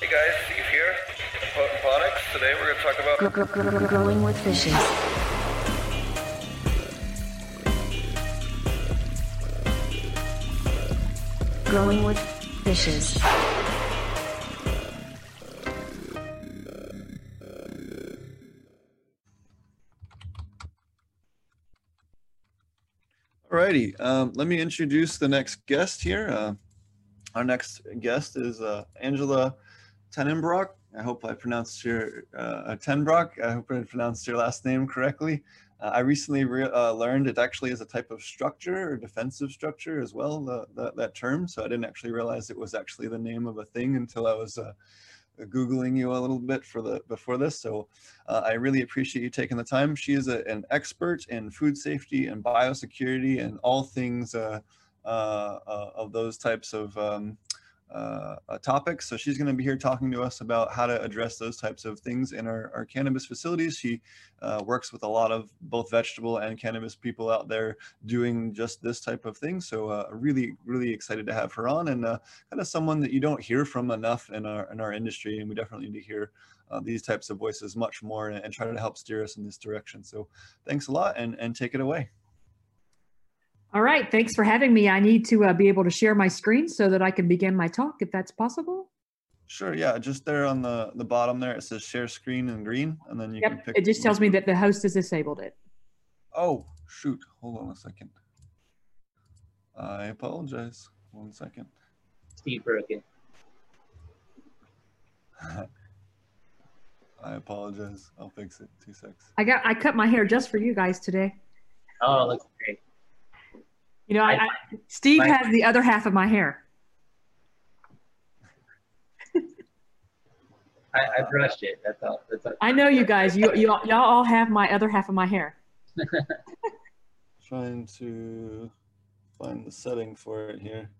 Hey guys, Steve here, Potent Ponics. Today we're going to talk about Gr- gr- gr- growing with fishes. Growing with fishes. Alrighty, um, let me introduce the next guest here. Uh, our next guest is uh, Angela Tenenbrock. I hope I pronounced your uh, Tenbrock. I hope I pronounced your last name correctly. Uh, I recently re- uh, learned it actually is a type of structure or defensive structure as well, the, the, that term. So I didn't actually realize it was actually the name of a thing until I was uh, googling you a little bit for the before this so uh, i really appreciate you taking the time she is a, an expert in food safety and biosecurity and all things uh, uh, of those types of um, uh, uh, topics so she's going to be here talking to us about how to address those types of things in our, our cannabis facilities she works with a lot of both vegetable and cannabis people out there doing just this type of thing so uh, really really excited to have her on and uh, kind of someone that you don't hear from enough in our in our industry, and we definitely need to hear uh, these types of voices much more and, and, try to help steer us in this direction. So, thanks a lot, and and take it away. All right, thanks for having me. I need to uh, be able to share my screen so that I can begin my talk, if that's possible. Sure. Yeah, just there on the the bottom there, it says share screen in green, and then you yep, can pick. It just tells me that the host has disabled it. Oh shoot! Hold on a second. I apologize. One second. Steve Broken. I apologize. I'll fix it. Two secs. I got I cut my hair just for you guys today. Oh, looks great. You know, I, I, Steve my, has the other half of my hair. I, I, brushed it. That's all. That's all. I know you guys. You you y'all all have my other half of my hair. Trying to find the setting for it here.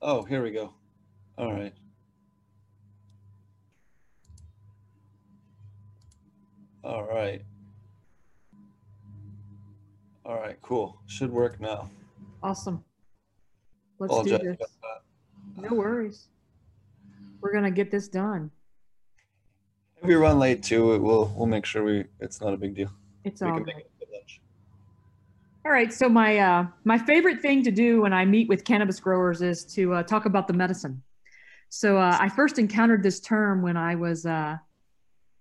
Oh, here we go. All right. All right. All right, cool. Should work now. Awesome. Let's do this. No worries. We're gonna get this done. If we run late too, we'll we'll make sure we it's not a big deal. It's we all good. All right. So my uh, my favorite thing to do when I meet with cannabis growers is to uh, talk about the medicine. So uh, I first encountered this term when I was uh,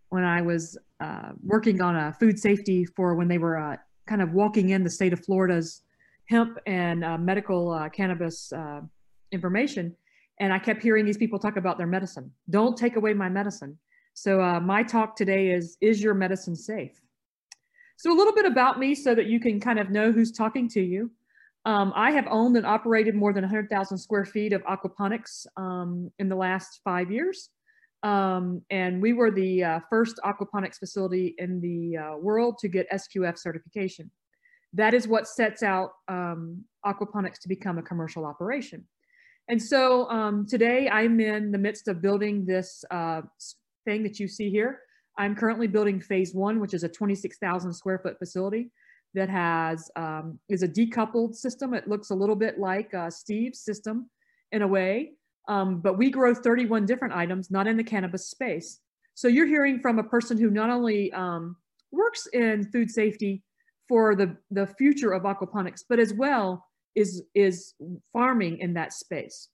when I was uh, working on a food safety for when they were uh, kind of walking in the state of Florida's hemp and medical cannabis information, and I kept hearing these people talk about their medicine. Don't take away my medicine. So my talk today is: Is your medicine safe? So a little bit about me so that you can kind of know who's talking to you. Um, I have owned and operated more than 100,000 square feet of aquaponics um, in the last five years. Um, and we were the uh, first aquaponics facility in the uh, world to get SQF certification. That is what sets out um, aquaponics to become a commercial operation. And so um, today I'm in the midst of building this uh, thing that you see here. I'm currently building phase one, which is a 26,000 square foot facility that has um, is a decoupled system. It looks a little bit like uh, Steve's system in a way, um, but we grow 31 different items, not in the cannabis space. So you're hearing from a person who not only um, works in food safety for the, the future of aquaponics, but as well is, is farming in that space.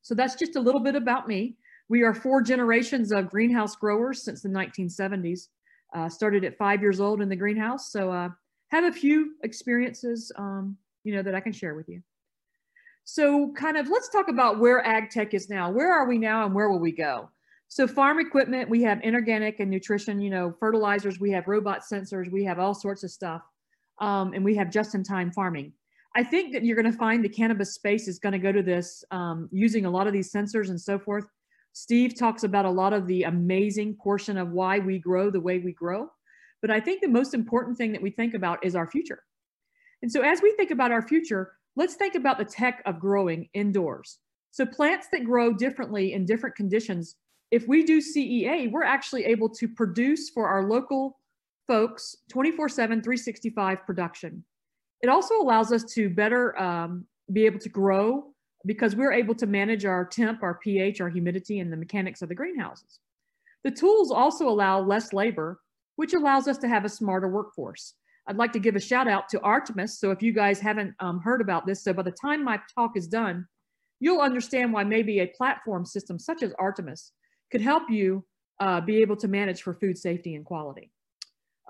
So that's just a little bit about me. We are four generations of greenhouse growers since the 1970s. Uh, started at five years old in the greenhouse, so uh, have a few experiences, um, you know, that I can share with you. So, kind of, let's talk about where ag tech is now. Where are we now, and where will we go? So, farm equipment, we have inorganic and nutrition. You know, fertilizers, we have robot sensors, we have all sorts of stuff, um, and we have just-in-time farming. I think that you're going to find the cannabis space is going to go to this um, using a lot of these sensors and so forth Steve talks about a lot of the amazing portion of why we grow the way we grow. But I think the most important thing that we think about is our future. And so as we think about our future, let's think about the tech of growing indoors. So plants that grow differently in different conditions, if we do CEA, we're actually able to produce for our local folks 24 7, 365 production. It also allows us to better um, be able to grow because we're able to manage our temp, our pH, our humidity, and the mechanics of the greenhouses. The tools also allow less labor, which allows us to have a smarter workforce. I'd like to give a shout out to Artemis. So if you guys haven't um, heard about this, so by the time my talk is done, you'll understand why maybe a platform system such as Artemis could help you uh, be able to manage for food safety and quality.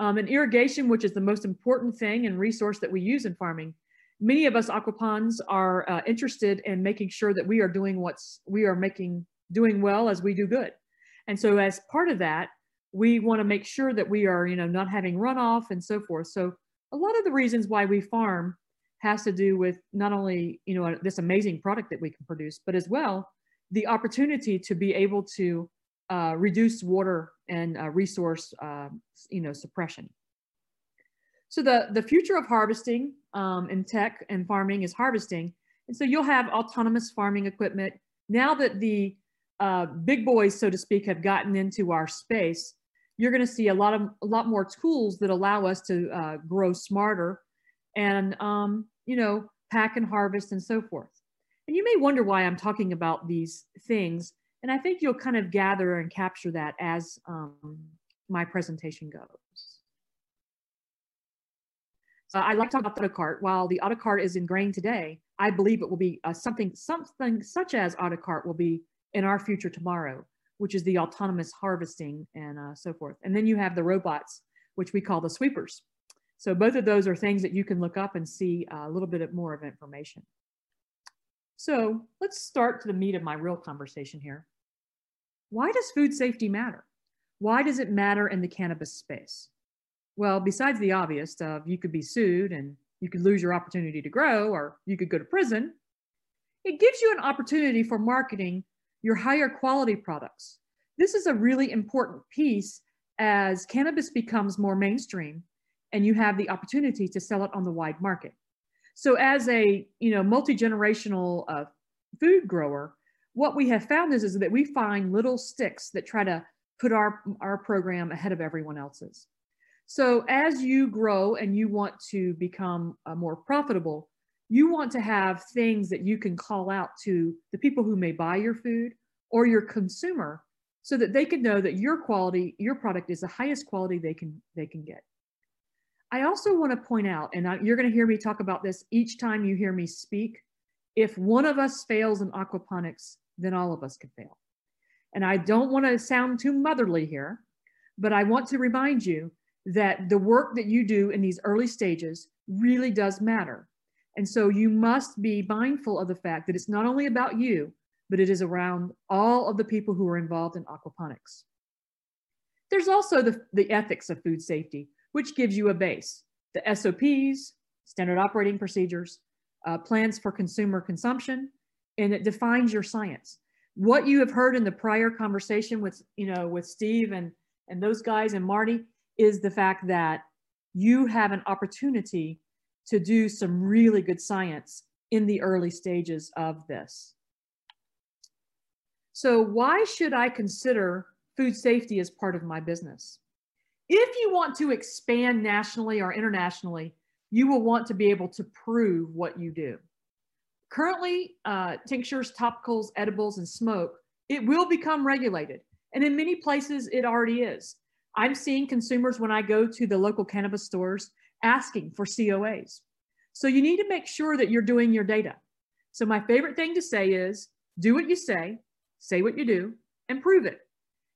Um, and irrigation, which is the most important thing and resource that we use in farming, many of us aquapons are uh, interested in making sure that we are doing what's we are making doing well as we do good. And so as part of that, we want to make sure that we are, you know, not having runoff and so forth. So a lot of the reasons why we farm has to do with not only, you know, this amazing product that we can produce, but as well the opportunity to be able to uh, reduce water and uh, resource, uh, you know, suppression. So the, the future of harvesting um, in tech and farming is harvesting. And so you'll have autonomous farming equipment. Now that the uh, big boys, so to speak, have gotten into our space, you're going to see a lot of a lot more tools that allow us to uh, grow smarter and um, you know pack and harvest and so forth. And you may wonder why I'm talking about these things, and I think you'll kind of gather and capture that as um, my presentation goes. Uh, I like to talk about the autocart. While the autocart is ingrained today, I believe it will be uh, something something such as autocart will be in our future tomorrow which is the autonomous harvesting and uh, so forth. And then you have the robots, which we call the sweepers. So both of those are things that you can look up and see a little bit more of information. So let's start to the meat of my real conversation here. Why does food safety matter? Why does it matter in the cannabis space? Well, besides the obvious of you could be sued and you could lose your opportunity to grow or you could go to prison, it gives you an opportunity for marketing your higher quality products. This is a really important piece as cannabis becomes more mainstream and you have the opportunity to sell it on the wide market. So as a you know multi-generational uh, food grower, what we have found is, is that we find little sticks that try to put our, our program ahead of everyone else's. So as you grow and you want to become uh, more profitable, you want to have things that you can call out to the people who may buy your food or your consumer so that they can know that your quality your product is the highest quality they can they can get. I also want to point out and I, you're going to hear me talk about this each time you hear me speak if one of us fails in aquaponics then all of us can fail. And i don't want to sound too motherly here but i want to remind you that the work that you do in these early stages really does matter and so you must be mindful of the fact that it's not only about you, but it is around all of the people who are involved in aquaponics. There's also the, the ethics of food safety, which gives you a base. The SOPs, standard operating procedures, uh, plans for consumer consumption, and it defines your science. What you have heard in the prior conversation with, you know, with Steve and, and those guys and Marty is the fact that you have an opportunity to do some really good science in the early stages of this. So why should I consider food safety as part of my business? If you want to expand nationally or internationally, you will want to be able to prove what you do. Currently, uh, tinctures, topicals, edibles, and smoke, it will become regulated. And in many places, it already is. I'm seeing consumers when I go to the local cannabis stores asking for COAs. So you need to make sure that you're doing your data. So my favorite thing to say is do what you say, say what you do, and prove it.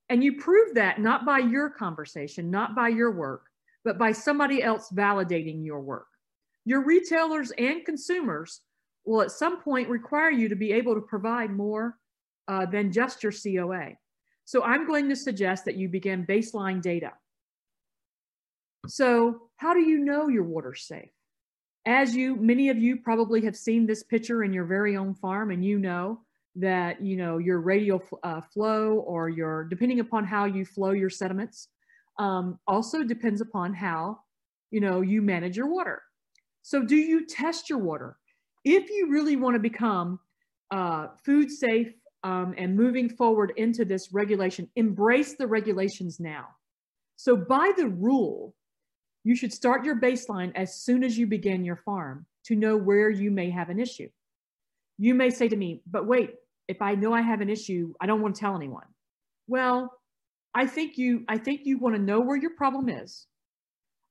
And you prove that not by your conversation, not by your work, but by somebody else validating your work. Your retailers and consumers will at some point require you to be able to provide more uh, than just your COA. So I'm going to suggest that you begin baseline data. So how do you know your water's safe? As you, many of you probably have seen this picture in your very own farm and you know that, you know, your radial uh, flow or your, depending upon how you flow your sediments, um, also depends upon how, you know, you manage your water. So do you test your water? If you really want to become uh, food safe um, and moving forward into this regulation, embrace the regulations now. So by the rule, you should start your baseline as soon as you begin your farm to know where you may have an issue. You may say to me, but wait, if I know I have an issue, I don't want to tell anyone. Well, I think you I think you want to know where your problem is.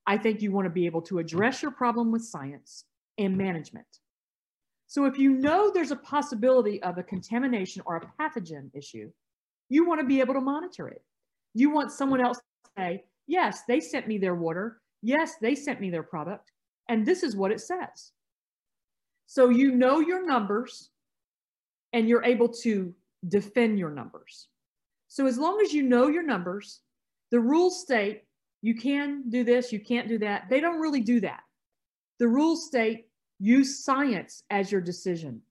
I think you want to be able to address your problem with science and management. So if you know there's a possibility of a contamination or a pathogen issue, you want to be able to monitor it. You want someone else to say, yes, they sent me their water. Yes, they sent me their product. And this is what it says. So you know your numbers and you're able to defend your numbers. So as long as you know your numbers, the rules state you can do this, you can't do that. They don't really do that. The rules state use science as your decision.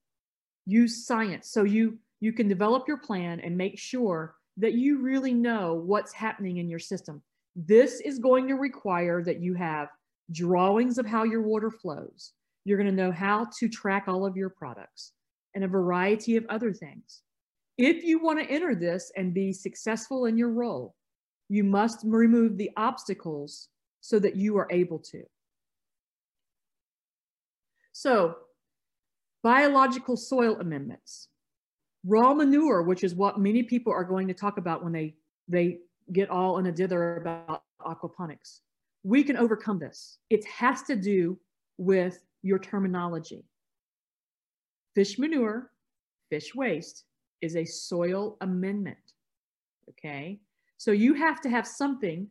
Use science. So you you can develop your plan and make sure that you really know what's happening in your system. This is going to require that you have drawings of how your water flows. You're going to know how to track all of your products and a variety of other things. If you want to enter this and be successful in your role, you must remove the obstacles so that you are able to. So, biological soil amendments, raw manure, which is what many people are going to talk about when they, they get all in a dither about aquaponics. We can overcome this. It has to do with your terminology. Fish manure, fish waste is a soil amendment. Okay. So you have to have something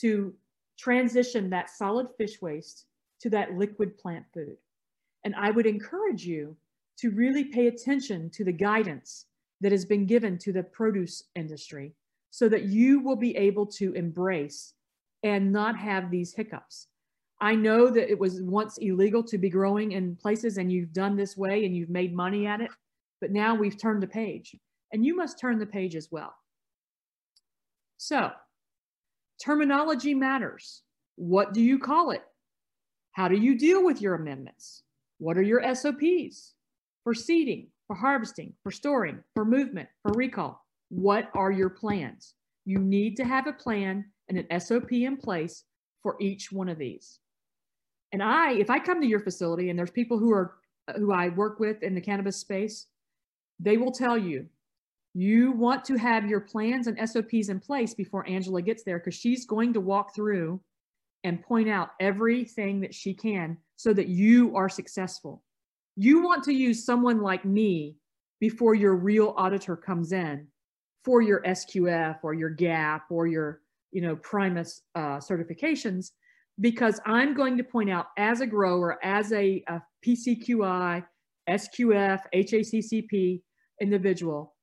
to transition that solid fish waste to that liquid plant food. And I would encourage you to really pay attention to the guidance that has been given to the produce industry so that you will be able to embrace and not have these hiccups. I know that it was once illegal to be growing in places and you've done this way and you've made money at it, but now we've turned the page and you must turn the page as well. So, terminology matters. What do you call it? How do you deal with your amendments? What are your SOPs for seeding, for harvesting, for storing, for movement, for recall? What are your plans? You need to have a plan and an SOP in place for each one of these. And I, if I come to your facility and there's people who are who I work with in the cannabis space, they will tell you you want to have your plans and SOPs in place before Angela gets there because she's going to walk through and point out everything that she can so that you are successful. You want to use someone like me before your real auditor comes in for your SQF or your GAP or your you know Primus uh, certifications because I'm going to point out as a grower, as a, a PCQI, SQF, HACCP individual,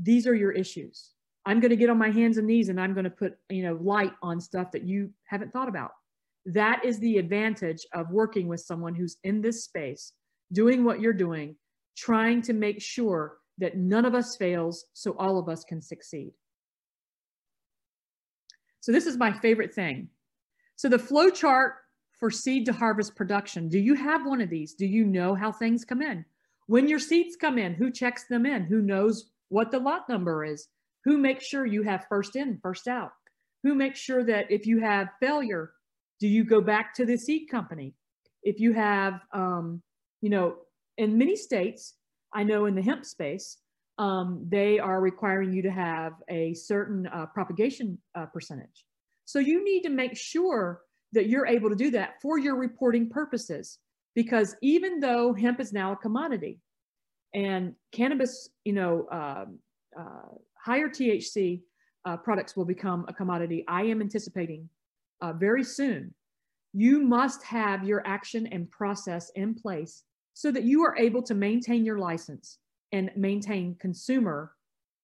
these are your issues. I'm going to get on my hands and knees and I'm going to put, you know, light on stuff that you haven't thought about. That is the advantage of working with someone who's in this space, doing what you're doing, trying to make sure that none of us fails so all of us can succeed. So this is my favorite thing. So the flow chart for seed to harvest production, do you have one of these? Do you know how things come in? When your seeds come in, who checks them in? Who knows what the lot number is? Who makes sure you have first in, first out? Who makes sure that if you have failure, do you go back to the seed company? If you have, um, you know, in many states, I know in the hemp space, um, they are requiring you to have a certain uh, propagation uh, percentage. So you need to make sure that you're able to do that for your reporting purposes, because even though hemp is now a commodity and cannabis, you know, uh, uh, higher THC uh, products will become a commodity, I am anticipating uh, very soon. You must have your action and process in place so that you are able to maintain your license and maintain consumer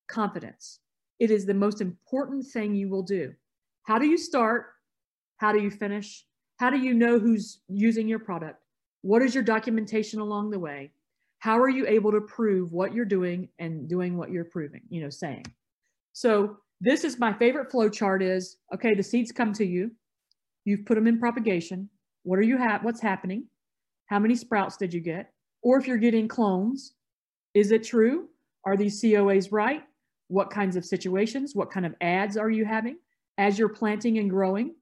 confidence. It is the most important thing you will do. How do you start? How do you finish? How do you know who's using your product? What is your documentation along the way? How are you able to prove what you're doing and doing what you're proving, you know, saying? So this is my favorite flow chart is, okay, the seeds come to you. You've put them in propagation. What are you ha what's happening? How many sprouts did you get? Or if you're getting clones, is it true? Are these COAs right? What kinds of situations? What kind of ads are you having? as you're planting and growing,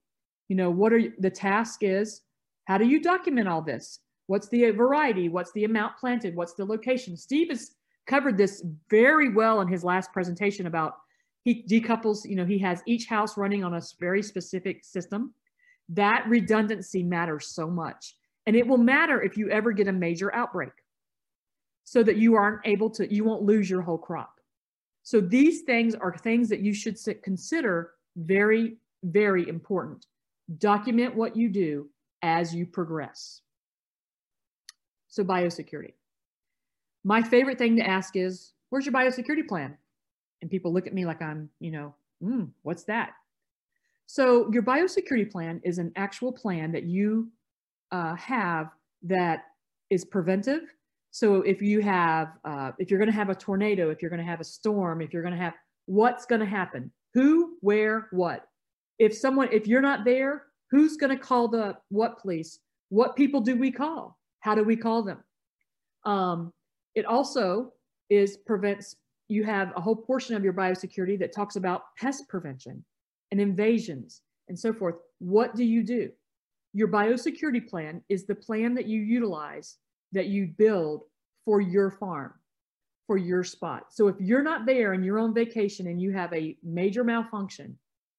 you know, what are the task is, how do you document all this? What's the uh, variety? What's the amount planted? What's the location? Steve has covered this very well in his last presentation about he decouples, you know, he has each house running on a very specific system. That redundancy matters so much. And it will matter if you ever get a major outbreak so that you aren't able to, you won't lose your whole crop. So these things are things that you should consider very, very important. Document what you do as you progress. So biosecurity. My favorite thing to ask is, where's your biosecurity plan? And people look at me like I'm, you know, mm, what's that? So your biosecurity plan is an actual plan that you uh, have that is preventive. So if you have, uh, if you're going to have a tornado, if you're going to have a storm, if you're going to have, what's going to happen? Who, where, what? If someone, if you're not there, who's going to call the what police? What people do we call? How do we call them? Um, it also is prevents, you have a whole portion of your biosecurity that talks about pest prevention and invasions and so forth. What do you do? Your biosecurity plan is the plan that you utilize, that you build for your farm, for your spot. So if you're not there and you're on vacation and you have a major malfunction,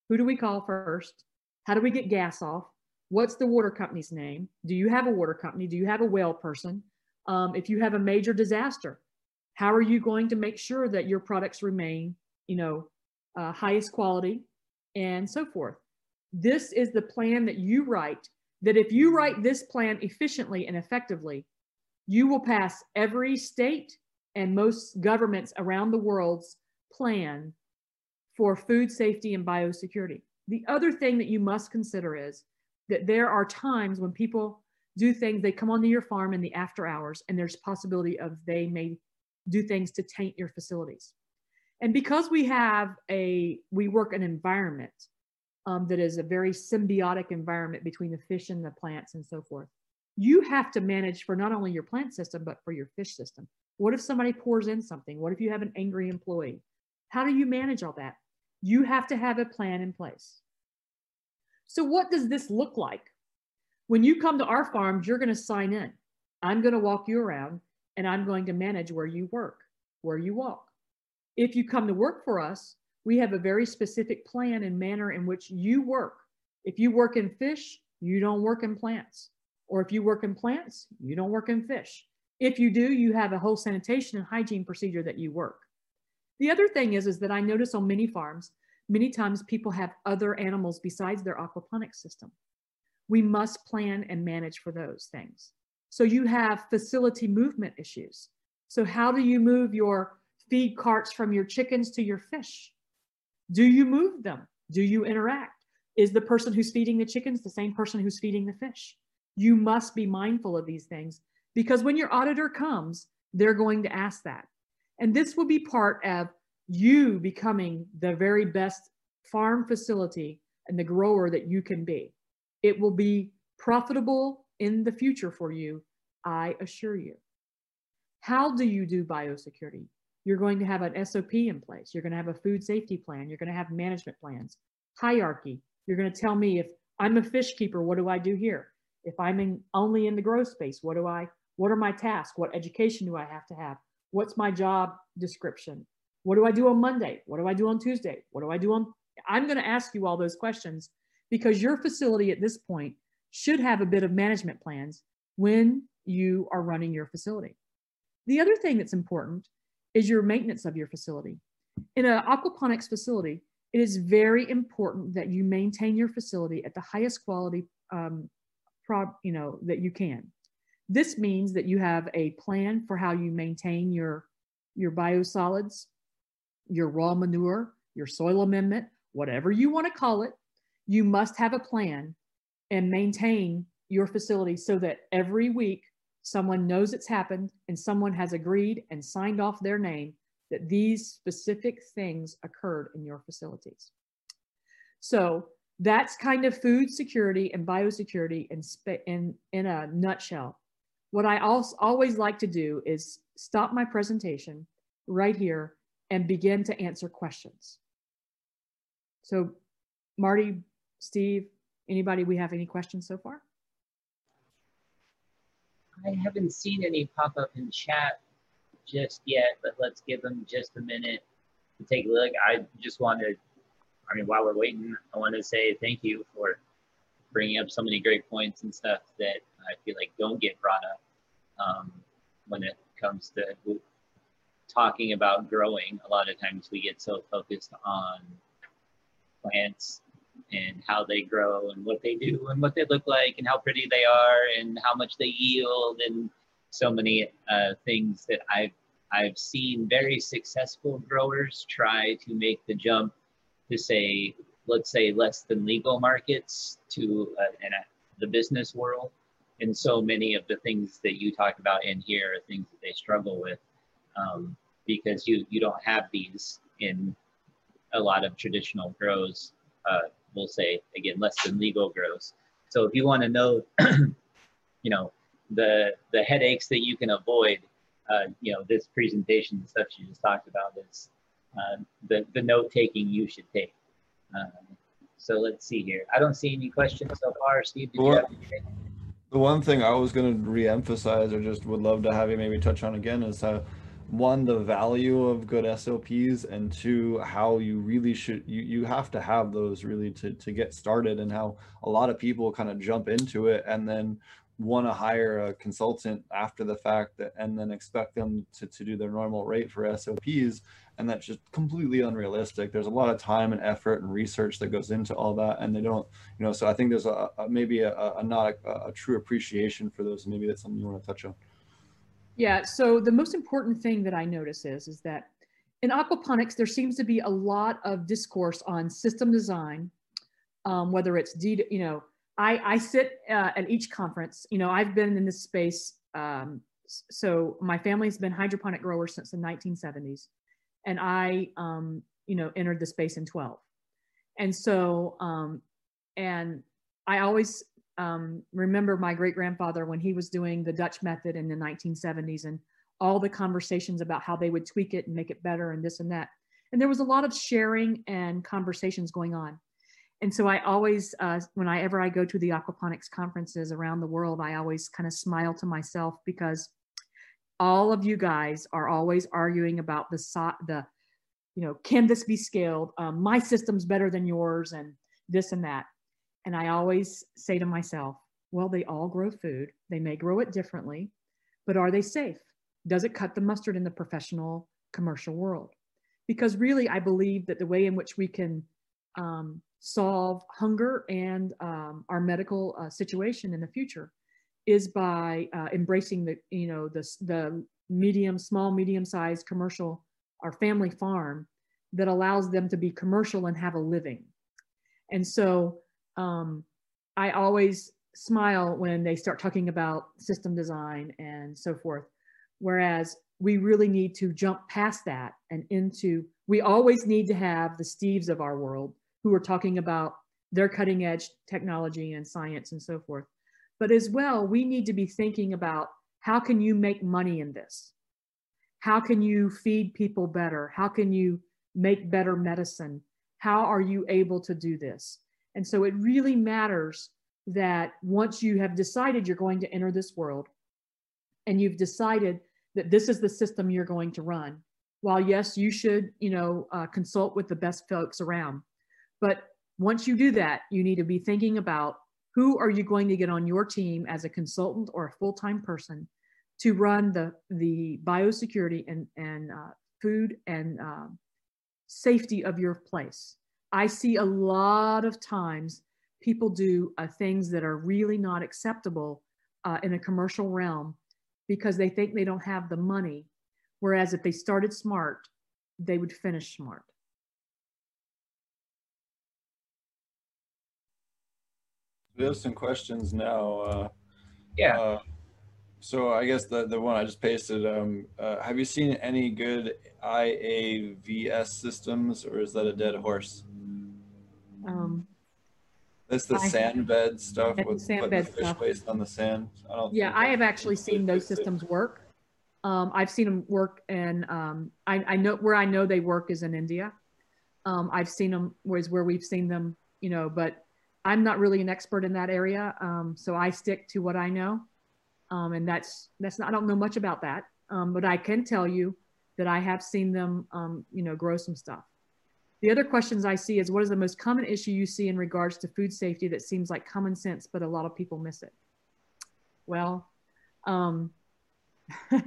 who do we call first? How do we get gas off? What's the water company's name? Do you have a water company? Do you have a well person? Um, if you have a major disaster, how are you going to make sure that your products remain, you know, uh, highest quality and so forth? This is the plan that you write. That if you write this plan efficiently and effectively, you will pass every state and most governments around the world's plan for food safety and biosecurity. The other thing that you must consider is that there are times when people do things, they come onto your farm in the after hours, and there's possibility of they may do things to taint your facilities. And because we have a, we work an environment um, that is a very symbiotic environment between the fish and the plants and so forth, you have to manage for not only your plant system, but for your fish system. What if somebody pours in something? What if you have an angry employee? How do you manage all that? You have to have a plan in place. So, what does this look like? When you come to our farms, you're going to sign in. I'm going to walk you around and I'm going to manage where you work, where you walk. If you come to work for us, we have a very specific plan and manner in which you work. If you work in fish, you don't work in plants. Or if you work in plants, you don't work in fish. If you do, you have a whole sanitation and hygiene procedure that you work. The other thing is, is that I notice on many farms, many times people have other animals besides their aquaponics system. We must plan and manage for those things. So you have facility movement issues. So how do you move your feed carts from your chickens to your fish? Do you move them? Do you interact? Is the person who's feeding the chickens the same person who's feeding the fish? You must be mindful of these things because when your auditor comes, they're going to ask that. And this will be part of you becoming the very best farm facility and the grower that you can be. It will be profitable in the future for you, I assure you. How do you do biosecurity? You're going to have an SOP in place. You're going to have a food safety plan. You're going to have management plans, hierarchy. You're going to tell me if I'm a fish keeper, what do I do here? If I'm in only in the grow space, what do I, what are my tasks? What education do I have to have? What's my job description? What do I do on Monday? What do I do on Tuesday? What do I do on? I'm going to ask you all those questions because your facility at this point should have a bit of management plans when you are running your facility. The other thing that's important is your maintenance of your facility. In an aquaponics facility, it is very important that you maintain your facility at the highest quality um, pro, you know, that you can. This means that you have a plan for how you maintain your, your biosolids, your raw manure, your soil amendment, whatever you want to call it, you must have a plan and maintain your facility so that every week someone knows it's happened and someone has agreed and signed off their name that these specific things occurred in your facilities. So that's kind of food security and biosecurity in, in, in a nutshell. What I also always like to do is stop my presentation right here and begin to answer questions. So Marty, Steve, anybody, we have any questions so far? I haven't seen any pop up in chat just yet, but let's give them just a minute to take a look. I just wanted, I mean, while we're waiting, I want to say thank you for bringing up so many great points and stuff that I feel like don't get brought up um, when it comes to talking about growing. A lot of times we get so focused on plants and how they grow and what they do and what they look like and how pretty they are and how much they yield and so many uh, things that I've I've seen very successful growers try to make the jump to say, let's say, less than legal markets to uh, and, uh, the business world. And so many of the things that you talk about in here are things that they struggle with um, because you you don't have these in a lot of traditional grows. Uh, we'll say again less than legal grows. So if you want to know, you know, the the headaches that you can avoid, uh, you know, this presentation, the stuff you just talked about is uh, the the note taking you should take. Um, so let's see here. I don't see any questions so far. Steve, did you have anything? The one thing I was going to re-emphasize, or just would love to have you maybe touch on again, is how one the value of good SOPs and two how you really should you you have to have those really to to get started and how a lot of people kind of jump into it and then want to hire a consultant after the fact that, and then expect them to, to do their normal rate for SOPs and that's just completely unrealistic. There's a lot of time and effort and research that goes into all that and they don't you know so I think there's a, a maybe a, a not a, a true appreciation for those and maybe that's something you want to touch on yeah. So the most important thing that I notice is, is that in aquaponics, there seems to be a lot of discourse on system design, um, whether it's, D, you know, I, I sit uh, at each conference, you know, I've been in this space. Um, so my family's been hydroponic growers since the 1970s. And I, um, you know, entered the space in 12. And so, um, and I always um, remember my great grandfather when he was doing the Dutch method in the 1970s and all the conversations about how they would tweak it and make it better and this and that. And there was a lot of sharing and conversations going on. And so I always, uh, whenever I go to the aquaponics conferences around the world, I always kind of smile to myself because all of you guys are always arguing about the the, you know, can this be scaled? Um, my system's better than yours, and this and that. And I always say to myself, well, they all grow food. They may grow it differently, but are they safe? Does it cut the mustard in the professional commercial world? Because really, I believe that the way in which we can um, solve hunger and um, our medical uh, situation in the future is by uh, embracing the, you know, the, the medium, small, medium-sized commercial, our family farm that allows them to be commercial and have a living. And so um, I always smile when they start talking about system design and so forth. Whereas we really need to jump past that and into, we always need to have the Steves of our world who are talking about their cutting edge technology and science and so forth. But as well, we need to be thinking about how can you make money in this? How can you feed people better? How can you make better medicine? How are you able to do this? And so it really matters that once you have decided you're going to enter this world and you've decided that this is the system you're going to run, while yes, you should, you know, uh, consult with the best folks around. But once you do that, you need to be thinking about who are you going to get on your team as a consultant or a full-time person to run the, the biosecurity and, and uh, food and uh, safety of your place. I see a lot of times people do uh, things that are really not acceptable uh, in a commercial realm because they think they don't have the money. Whereas if they started smart, they would finish smart. We have some questions now. Uh, Yeah. uh, so I guess the, the one I just pasted, um, uh, have you seen any good IAVS systems or is that a dead horse? Um, That's the I- sand bed stuff the with sand bed fish stuff. waste on the sand. I don't yeah, I have actually seen those systems work. Um, I've seen them work, and um, I, I know where I know they work is in India. Um, I've seen them was where we've seen them, you know, but I'm not really an expert in that area, um, so I stick to what I know. Um, and that's, that's not, I don't know much about that. Um, but I can tell you that I have seen them, um, you know, grow some stuff. The other questions I see is what is the most common issue you see in regards to food safety that seems like common sense, but a lot of people miss it? Well, um,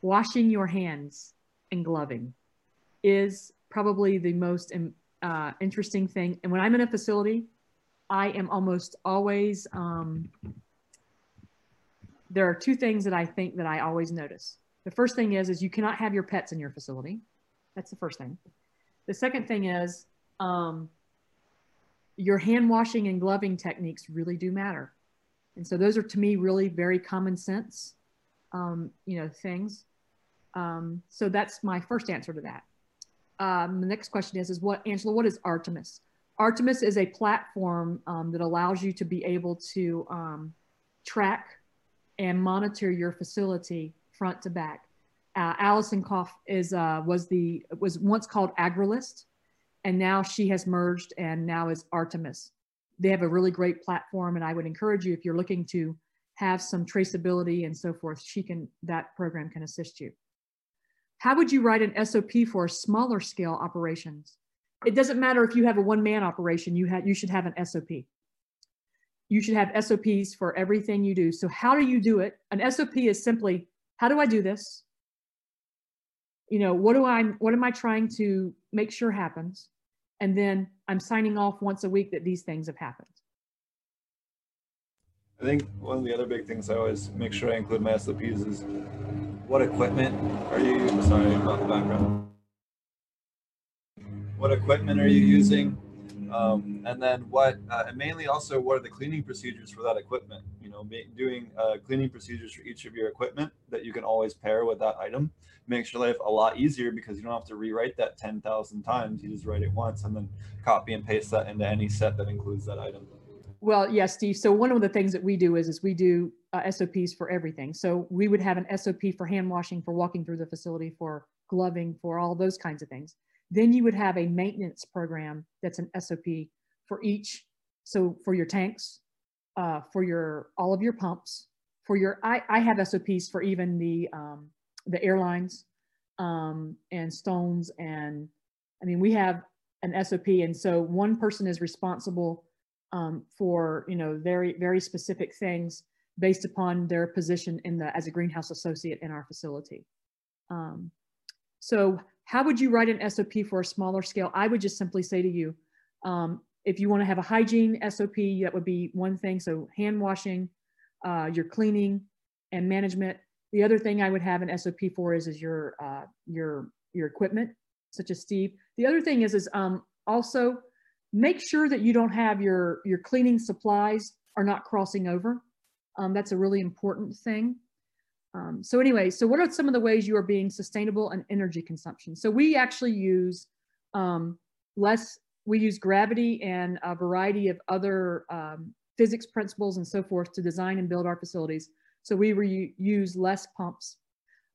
washing your hands and gloving is probably the most um, uh, interesting thing. And when I'm in a facility, I am almost always, um, there are two things that I think that I always notice. The first thing is, is you cannot have your pets in your facility. That's the first thing. The second thing is um, your hand washing and gloving techniques really do matter. And so those are to me really very common sense, um, you know, things. Um, so that's my first answer to that. Um, the next question is, is what, Angela, what is Artemis? Artemis is a platform um, that allows you to be able to um, track and monitor your facility front to back uh, Allison Kopf is uh, was the was once called Agrilyst, and now she has merged and now is Artemis. They have a really great platform, and I would encourage you if you're looking to have some traceability and so forth, she can that program can assist you. How would you write an SOP for smaller scale operations? It doesn't matter if you have a one man operation, you have you should have an SOP. You should have SOPs for everything you do. So how do you do it? An SOP is simply how do I do this? You know what do i what am i trying to make sure happens? And then i'm signing off once a week that these things have happened. I think one of the other big things i always make sure i include my sops is what equipment are you sorry about the background. What equipment are you using? Um, and then what uh, and mainly also what are the cleaning procedures for that equipment? You know doing uh, cleaning procedures for each of your equipment that you can always pair with that item makes your life a lot easier because you don't have to rewrite that 10,000 times. You just write it once and then copy and paste that into any set that includes that item. Well yes steve. So one of the things that we do is is we do uh, sops for everything. So we would have an sop for hand washing for walking through the facility for gloving for all those kinds of things. Then you would have a maintenance program that's an SOP for each. So for your tanks, uh, for your all of your pumps, for your I, I have SOPs for even the um, the airlines um, and stones and I mean we have an SOP and so one person is responsible um, for you know very very specific things based upon their position in the as a greenhouse associate in our facility. Um, so how would you write an SOP for a smaller scale? I would just simply say to you, um, if you want to have a hygiene SOP, that would be one thing. So hand washing, uh, your cleaning and management. The other thing I would have an SOP for is, is your, uh, your, your equipment, such as Steve. The other thing is, is um, also make sure that you don't have your, your cleaning supplies are not crossing over. Um, that's a really important thing. Um, so anyway, so what are some of the ways you are being sustainable and energy consumption? So we actually use um, less, we use gravity and a variety of other um, physics principles and so forth to design and build our facilities. So we use less pumps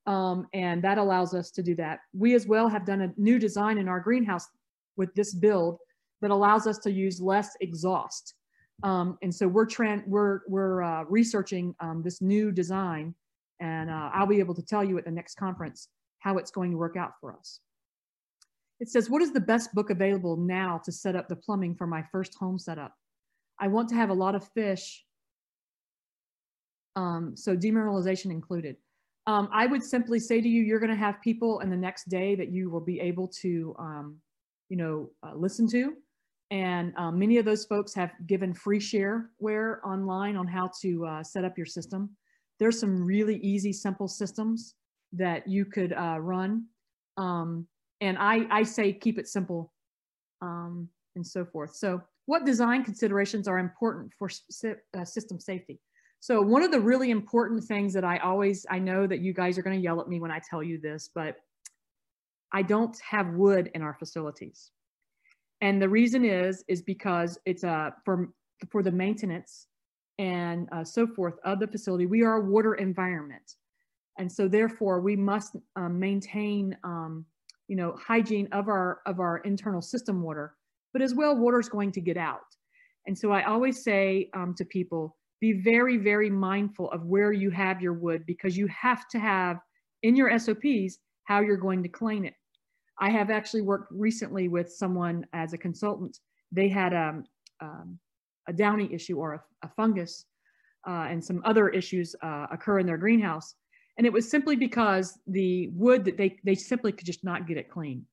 um, and that allows us to do that. We as well have done a new design in our greenhouse with this build that allows us to use less exhaust. Um, and so we're, we're, we're uh, researching um, this new design and uh, I'll be able to tell you at the next conference how it's going to work out for us. It says, what is the best book available now to set up the plumbing for my first home setup? I want to have a lot of fish, um, so demineralization included. Um, I would simply say to you, you're going to have people in the next day that you will be able to, um, you know, uh, listen to. And um, many of those folks have given free shareware online on how to uh, set up your system there's some really easy, simple systems that you could uh, run. Um, and I, I say keep it simple um, and so forth. So what design considerations are important for uh, system safety? So one of the really important things that I always, I know that you guys are gonna yell at me when I tell you this, but I don't have wood in our facilities. And the reason is, is because it's a, uh, for, for the maintenance and uh, so forth of the facility, we are a water environment. And so therefore we must um, maintain, um, you know, hygiene of our, of our internal system water, but as well, water is going to get out. And so I always say um, to people, be very, very mindful of where you have your wood because you have to have in your SOPs how you're going to clean it. I have actually worked recently with someone as a consultant. They had um, um, a downy issue or a, a fungus uh, and some other issues uh, occur in their greenhouse. And it was simply because the wood that they, they simply could just not get it clean.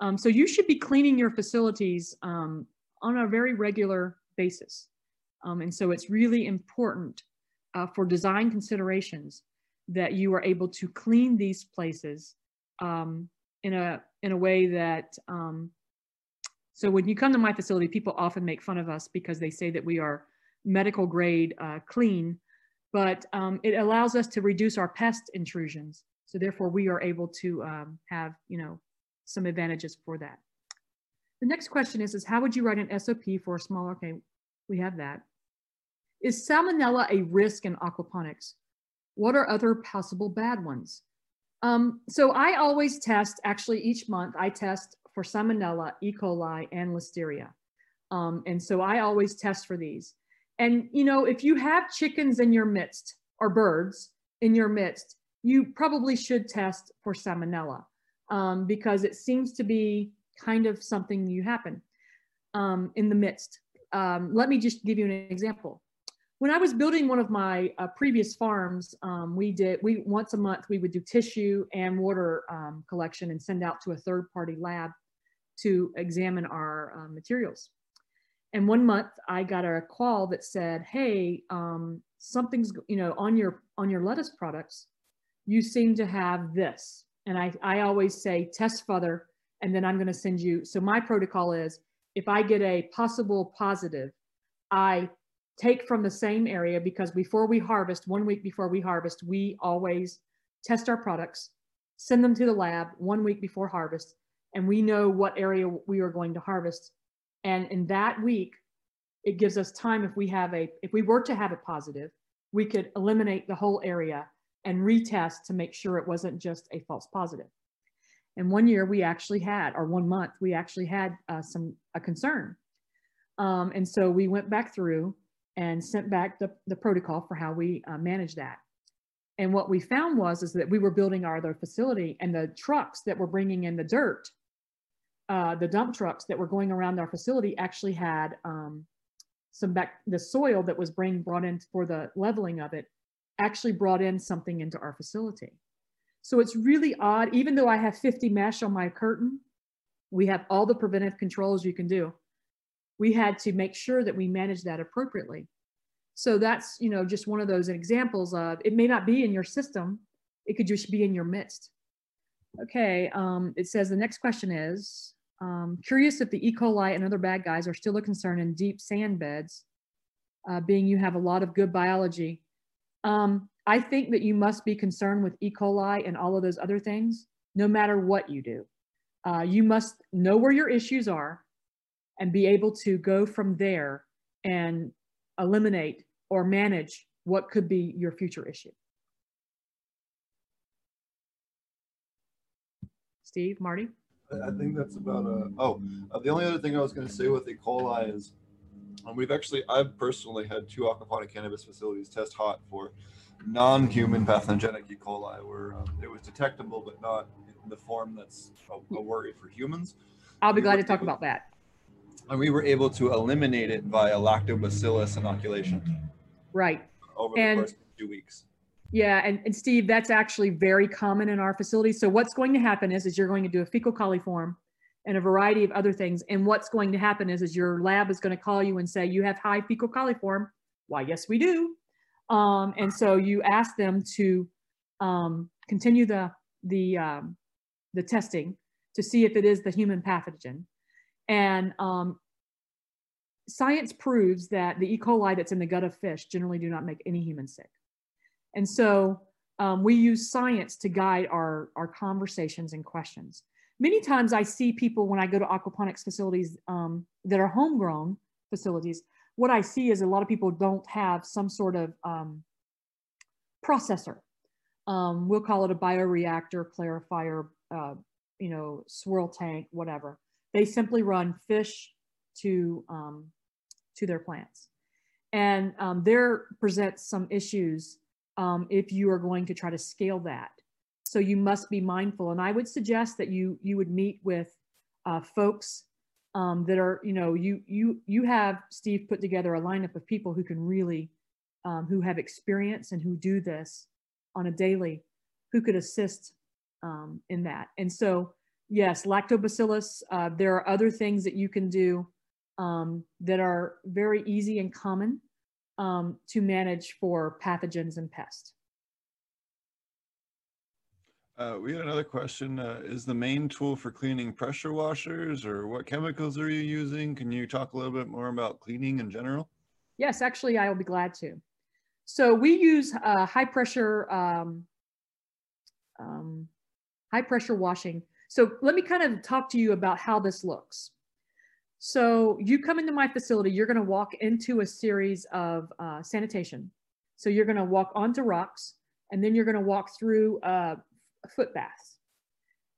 Um, so you should be cleaning your facilities um, on a very regular basis. Um, and so it's really important uh, for design considerations that you are able to clean these places um, in a in a way that um, so when you come to my facility, people often make fun of us because they say that we are medical grade uh, clean, but um, it allows us to reduce our pest intrusions. So therefore we are able to um, have, you know, some advantages for that. The next question is, is how would you write an SOP for a smaller, okay, we have that. Is salmonella a risk in aquaponics? What are other possible bad ones? Um, so I always test, actually each month I test for salmonella, E. coli, and listeria. Um, and so I always test for these. And you know, if you have chickens in your midst or birds in your midst, you probably should test for salmonella um, because it seems to be kind of something you happen um, in the midst. Um, let me just give you an example. When I was building one of my uh, previous farms, um, we did, we once a month, we would do tissue and water um, collection and send out to a third party lab to examine our uh, materials. And one month I got a call that said, hey, um, something's, you know, on your, on your lettuce products, you seem to have this. And I, I always say test further, and then I'm going to send you. So my protocol is if I get a possible positive, I take from the same area because before we harvest, one week before we harvest, we always test our products, send them to the lab one week before harvest, and we know what area we are going to harvest. And in that week, it gives us time if we have a, if we were to have a positive, we could eliminate the whole area and retest to make sure it wasn't just a false positive. And one year we actually had, or one month, we actually had uh, some, a concern. Um, and so we went back through and sent back the, the protocol for how we uh, manage that. And what we found was is that we were building our other facility and the trucks that were bringing in the dirt, uh, the dump trucks that were going around our facility actually had um, some back, the soil that was being brought in for the leveling of it actually brought in something into our facility. So it's really odd, even though I have 50 mesh on my curtain, we have all the preventive controls you can do we had to make sure that we manage that appropriately. So that's, you know, just one of those examples of it may not be in your system, it could just be in your midst. Okay, um, it says the next question is, um, curious if the E. coli and other bad guys are still a concern in deep sand beds, uh, being you have a lot of good biology. Um, I think that you must be concerned with E. coli and all of those other things, no matter what you do. Uh, you must know where your issues are and be able to go from there and eliminate or manage what could be your future issue. Steve, Marty? I think that's about uh oh uh, the only other thing I was going to say with E. coli is um, we've actually I've personally had two aquaponic cannabis facilities test hot for non-human pathogenic E. coli where um, it was detectable but not in the form that's a, a worry for humans. I'll be glad to talk about that and we were able to eliminate it via lactobacillus inoculation. Right. Over the and, course of two weeks. Yeah, and, and Steve, that's actually very common in our facility. So what's going to happen is, is you're going to do a fecal coliform and a variety of other things. And what's going to happen is, is your lab is going to call you and say, you have high fecal coliform. Why, yes, we do. Um, and so you ask them to um, continue the, the, um, the testing to see if it is the human pathogen. And um, science proves that the E. coli that's in the gut of fish generally do not make any human sick. And so um, we use science to guide our, our conversations and questions. Many times I see people when I go to aquaponics facilities um, that are homegrown facilities, what I see is a lot of people don't have some sort of um, processor. Um, we'll call it a bioreactor, clarifier, uh, you know, swirl tank, whatever. They simply run fish to, um, to their plants. And um, there presents some issues um, if you are going to try to scale that. So you must be mindful. And I would suggest that you you would meet with uh, folks um, that are, you know, you you you have Steve put together a lineup of people who can really, um, who have experience and who do this on a daily, who could assist um, in that. And so, yes, lactobacillus. Uh, there are other things that you can do um, that are very easy and common um, to manage for pathogens and pests. Uh, we had another question. Uh, is the main tool for cleaning pressure washers or what chemicals are you using? Can you talk a little bit more about cleaning in general? Yes, actually, I will be glad to. So we use uh, high pressure, um, um, high pressure washing. So let me kind of talk to you about how this looks. So you come into my facility, you're gonna walk into a series of uh, sanitation. So you're gonna walk onto rocks and then you're gonna walk through uh, foot baths.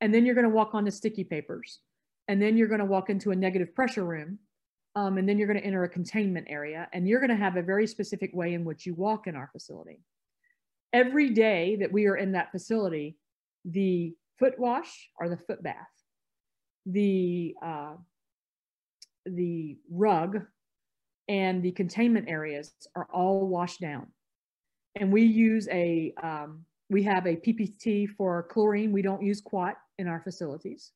And then you're going to walk on the sticky papers. And then you're going to walk into a negative pressure room. Um, and then you're going to enter a containment area. And you're going to have a very specific way in which you walk in our facility. Every day that we are in that facility, the foot wash or the foot bath, the, uh, the rug, and the containment areas are all washed down. And we use a um, we have a PPT for chlorine. We don't use quat in our facilities.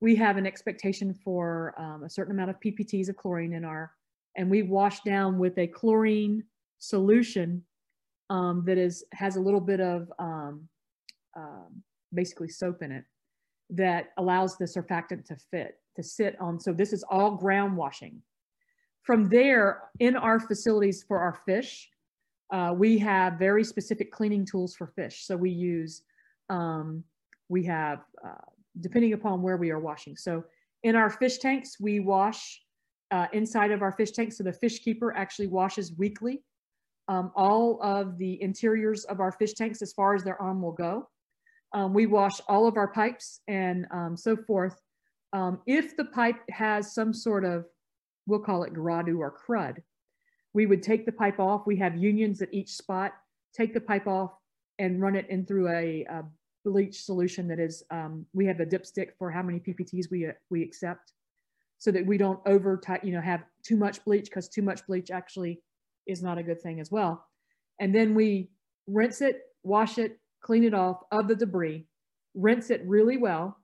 We have an expectation for um, a certain amount of PPTs of chlorine in our, and we wash down with a chlorine solution um, that is has a little bit of um, um basically soap in it that allows the surfactant to fit to sit on. So this is all ground washing. From there, in our facilities for our fish, uh, we have very specific cleaning tools for fish. So we use, um, we have, uh, depending upon where we are washing. So in our fish tanks, we wash uh, inside of our fish tanks. So the fish keeper actually washes weekly um, all of the interiors of our fish tanks as far as their arm will go. Um, we wash all of our pipes and um, so forth. Um, if the pipe has some sort of, we'll call it gradu or crud, we would take the pipe off. We have unions at each spot, take the pipe off and run it in through a, a bleach solution that is, um, we have a dipstick for how many PPTs we, uh, we accept so that we don't over, you know, have too much bleach because too much bleach actually is not a good thing as well. And then we rinse it, wash it, clean it off of the debris, rinse it really well,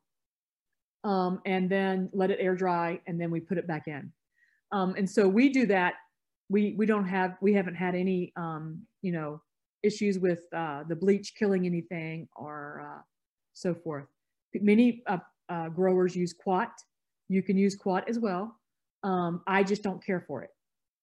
um, and then let it air dry, and then we put it back in. Um, and so we do that we we don't have we haven't had any um, you know issues with uh, the bleach killing anything or uh, so forth. Many uh, uh, growers use quat. You can use quat as well. Um, I just don't care for it.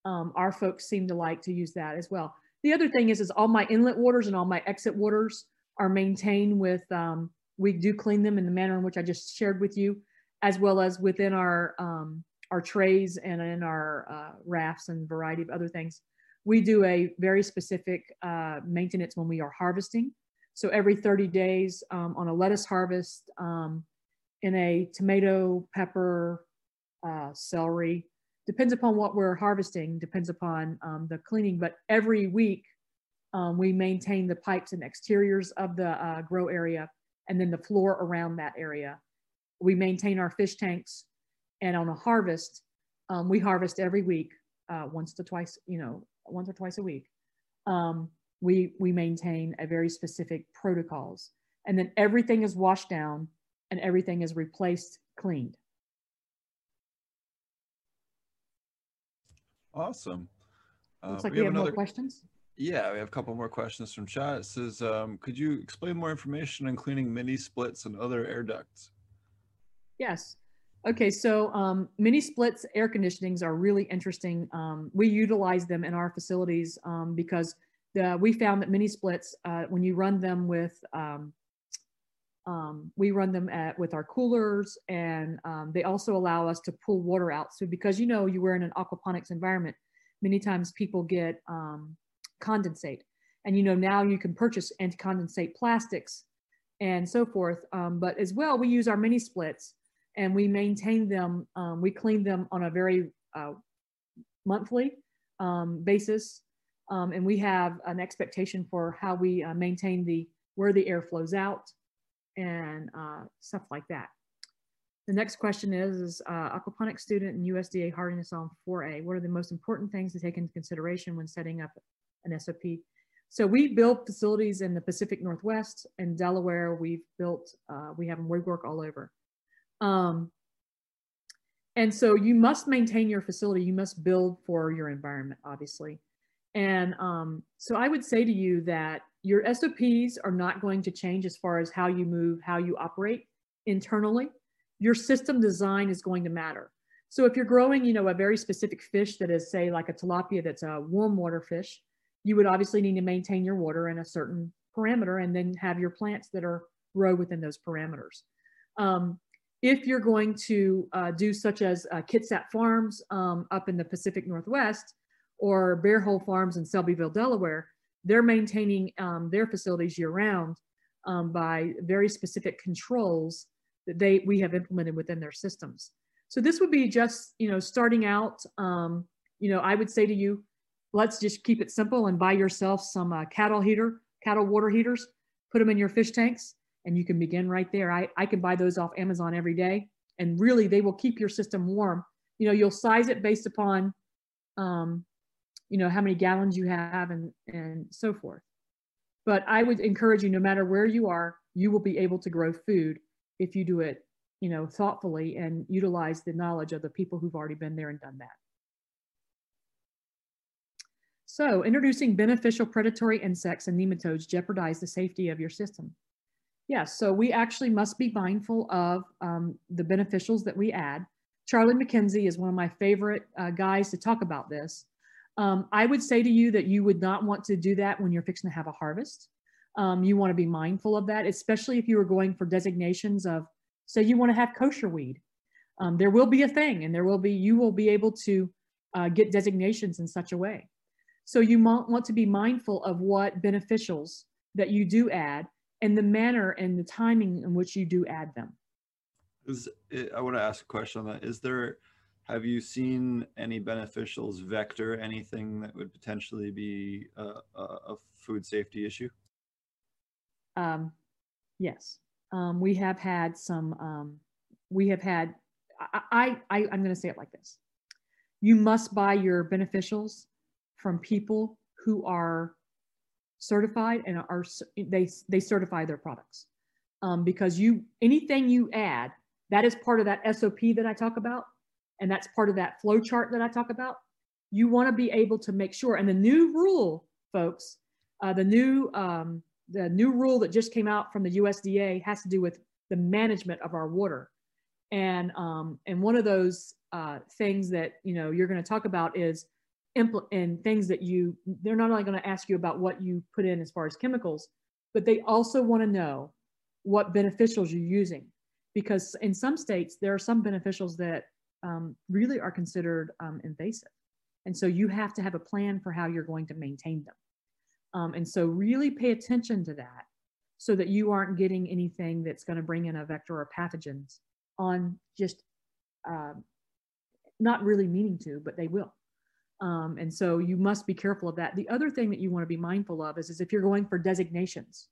Um, our folks seem to like to use that as well. The other thing is, is all my inlet waters and all my exit waters are maintained with, um, we do clean them in the manner in which I just shared with you, as well as within our um, our trays and in our uh, rafts and variety of other things. We do a very specific uh, maintenance when we are harvesting. So every 30 days um, on a lettuce harvest, um, in a tomato, pepper, uh, celery, depends upon what we're harvesting, depends upon um, the cleaning, but every week um, we maintain the pipes and exteriors of the uh, grow area and then the floor around that area. We maintain our fish tanks and on a harvest, um, we harvest every week, uh, once to twice, you know, once or twice a week. Um, we, we maintain a very specific protocols. And then everything is washed down and everything is replaced, cleaned. Awesome. Uh, Looks like we, we have, have another, more questions. Yeah, we have a couple more questions from chat. It says, um, could you explain more information on cleaning mini splits and other air ducts? Yes. Okay, so um, mini splits air conditionings are really interesting. Um, we utilize them in our facilities um, because the, we found that mini splits, uh, when you run them with, um, um, we run them at, with our coolers and um, they also allow us to pull water out. So because you know you were in an aquaponics environment, many times people get condensate. And you know now you can purchase anti-condensate plastics and so forth. but as well, we use our mini splits and we maintain them. Um, we clean them on a very uh, monthly um, basis. Um, and we have an expectation for how we uh, maintain the, where the air flows out and uh, stuff like that. The next question is, is uh, aquaponics student and USDA hardiness on 4A. What are the most important things to take into consideration when setting up an SOP? So we build facilities in the Pacific Northwest and Delaware. We've built, uh, we have them, we work all over. Um, and so you must maintain your facility. You must build for your environment, obviously. And um, so I would say to you that your SOPs are not going to change as far as how you move, how you operate internally. Your system design is going to matter. So if you're growing, you know, a very specific fish that is say like a tilapia that's a warm water fish, you would obviously need to maintain your water in a certain parameter and then have your plants that are grow within those parameters. Um, if you're going to uh, do such as uh, Kitsap Farms um, up in the Pacific Northwest or Bear Hole Farms in Selbyville, Delaware, they're maintaining um, their facilities year round um, by very specific controls that they we have implemented within their systems. So this would be just, you know, starting out, um, you know, I would say to you, let's just keep it simple and buy yourself some uh, cattle heater, cattle water heaters, put them in your fish tanks and you can begin right there. I, I can buy those off Amazon every day and really they will keep your system warm. You know, you'll size it based upon, um, you know, how many gallons you have and, and so forth. But I would encourage you, no matter where you are, you will be able to grow food if you do it, you know, thoughtfully and utilize the knowledge of the people who've already been there and done that. So introducing beneficial predatory insects and nematodes jeopardize the safety of your system. Yes, so we actually must be mindful of um, the beneficials that we add. Charlie McKenzie is one of my favorite uh, guys to talk about this. Um, I would say to you that you would not want to do that when you're fixing to have a harvest. Um, you want to be mindful of that, especially if you are going for designations of, say you want to have kosher weed. Um, there will be a thing and there will be, you will be able to uh, get designations in such a way. So you want to be mindful of what beneficials that you do add and the manner and the timing in which you do add them. Is it, I want to ask a question on that. Is there, have you seen any beneficials vector anything that would potentially be a, a, a food safety issue? Um, yes, um, we have had some. Um, we have had. I, I I'm going to say it like this: you must buy your beneficials from people who are certified and are they they certify their products um, because you anything you add that is part of that SOP that I talk about and that's part of that flow chart that I talk about. You want to be able to make sure and the new rule, folks, uh, the new um, the new rule that just came out from the USDA has to do with the management of our water and um, and one of those uh, things that you know you're going to talk about is impl- and things that you they're not only going to ask you about what you put in as far as chemicals but they also want to know what beneficials you're using. Because in some states there are some beneficials that um, really are considered um, invasive. And so you have to have a plan for how you're going to maintain them. Um, and so really pay attention to that so that you aren't getting anything that's going to bring in a vector or pathogens on just uh, not really meaning to but they will um, and so you must be careful of that. The other thing that you want to be mindful of is, is if you're going for designations,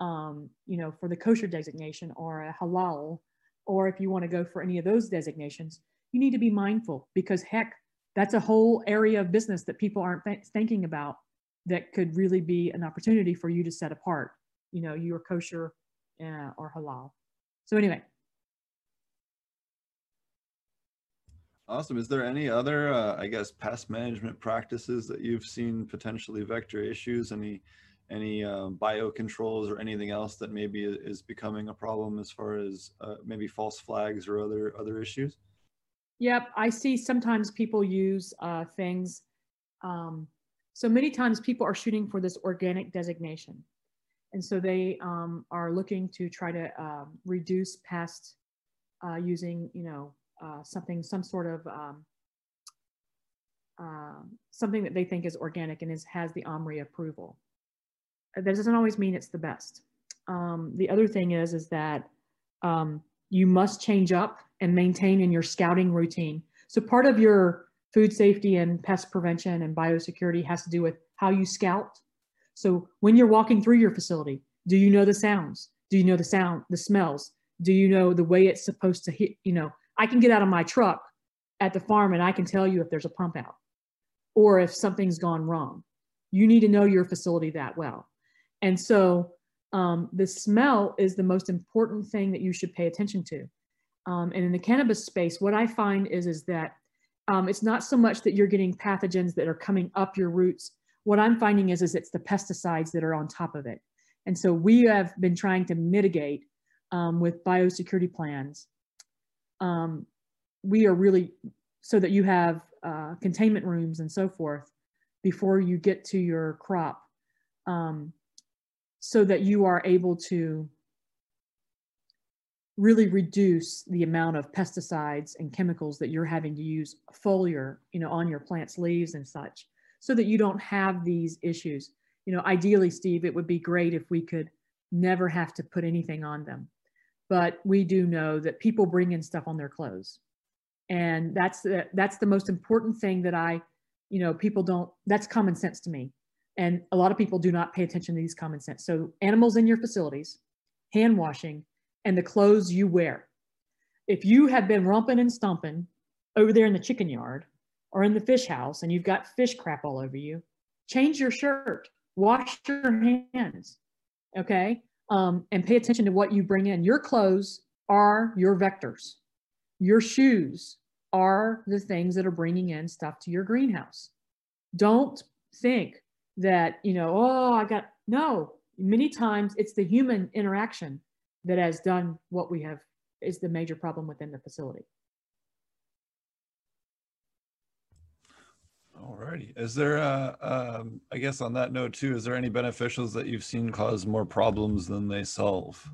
um, you know, for the kosher designation or a halal, or if you want to go for any of those designations, you need to be mindful because heck, that's a whole area of business that people aren't th thinking about that could really be an opportunity for you to set apart, you know, your kosher uh, or halal. So anyway, Awesome. Is there any other, uh, I guess, pest management practices that you've seen potentially vector issues? Any any uh, biocontrols or anything else that maybe is becoming a problem as far as uh, maybe false flags or other other issues? Yep, I see sometimes people use uh, things. Um, so many times people are shooting for this organic designation. And so they um, are looking to try to um, reduce pests uh, using, you know, uh, something, some sort of um, uh, something that they think is organic and is, has the OMRI approval. That doesn't always mean it's the best. Um, the other thing is, is that um, you must change up and maintain in your scouting routine. So part of your food safety and pest prevention and biosecurity has to do with how you scout. So when you're walking through your facility, do you know the sounds? Do you know the sound, the smells? Do you know the way it's supposed to hit? You know, I can get out of my truck at the farm and I can tell you if there's a pump out or if something's gone wrong. You need to know your facility that well. And so um, the smell is the most important thing that you should pay attention to. Um, and in the cannabis space, what I find is, is that um, it's not so much that you're getting pathogens that are coming up your roots. What I'm finding is, is it's the pesticides that are on top of it. And so we have been trying to mitigate um, with biosecurity plans. Um, we are really so that you have uh, containment rooms and so forth before you get to your crop um, so that you are able to really reduce the amount of pesticides and chemicals that you're having to use foliar, you know, on your plant's leaves and such, so that you don't have these issues. You know, ideally, Steve, it would be great if we could never have to put anything on them. But we do know that people bring in stuff on their clothes. And that's the, that's the most important thing that I, you know, people don't, that's common sense to me. And a lot of people do not pay attention to these common sense. So animals in your facilities, hand washing, and the clothes you wear. If you have been romping and stomping over there in the chicken yard or in the fish house and you've got fish crap all over you, change your shirt, wash your hands, okay? Um, and pay attention to what you bring in. Your clothes are your vectors. Your shoes are the things that are bringing in stuff to your greenhouse. Don't think that, you know, oh, I got, no, many times it's the human interaction that has done what we have is the major problem within the facility. Alrighty. Is there, uh, um, I guess on that note too, is there any beneficials that you've seen cause more problems than they solve?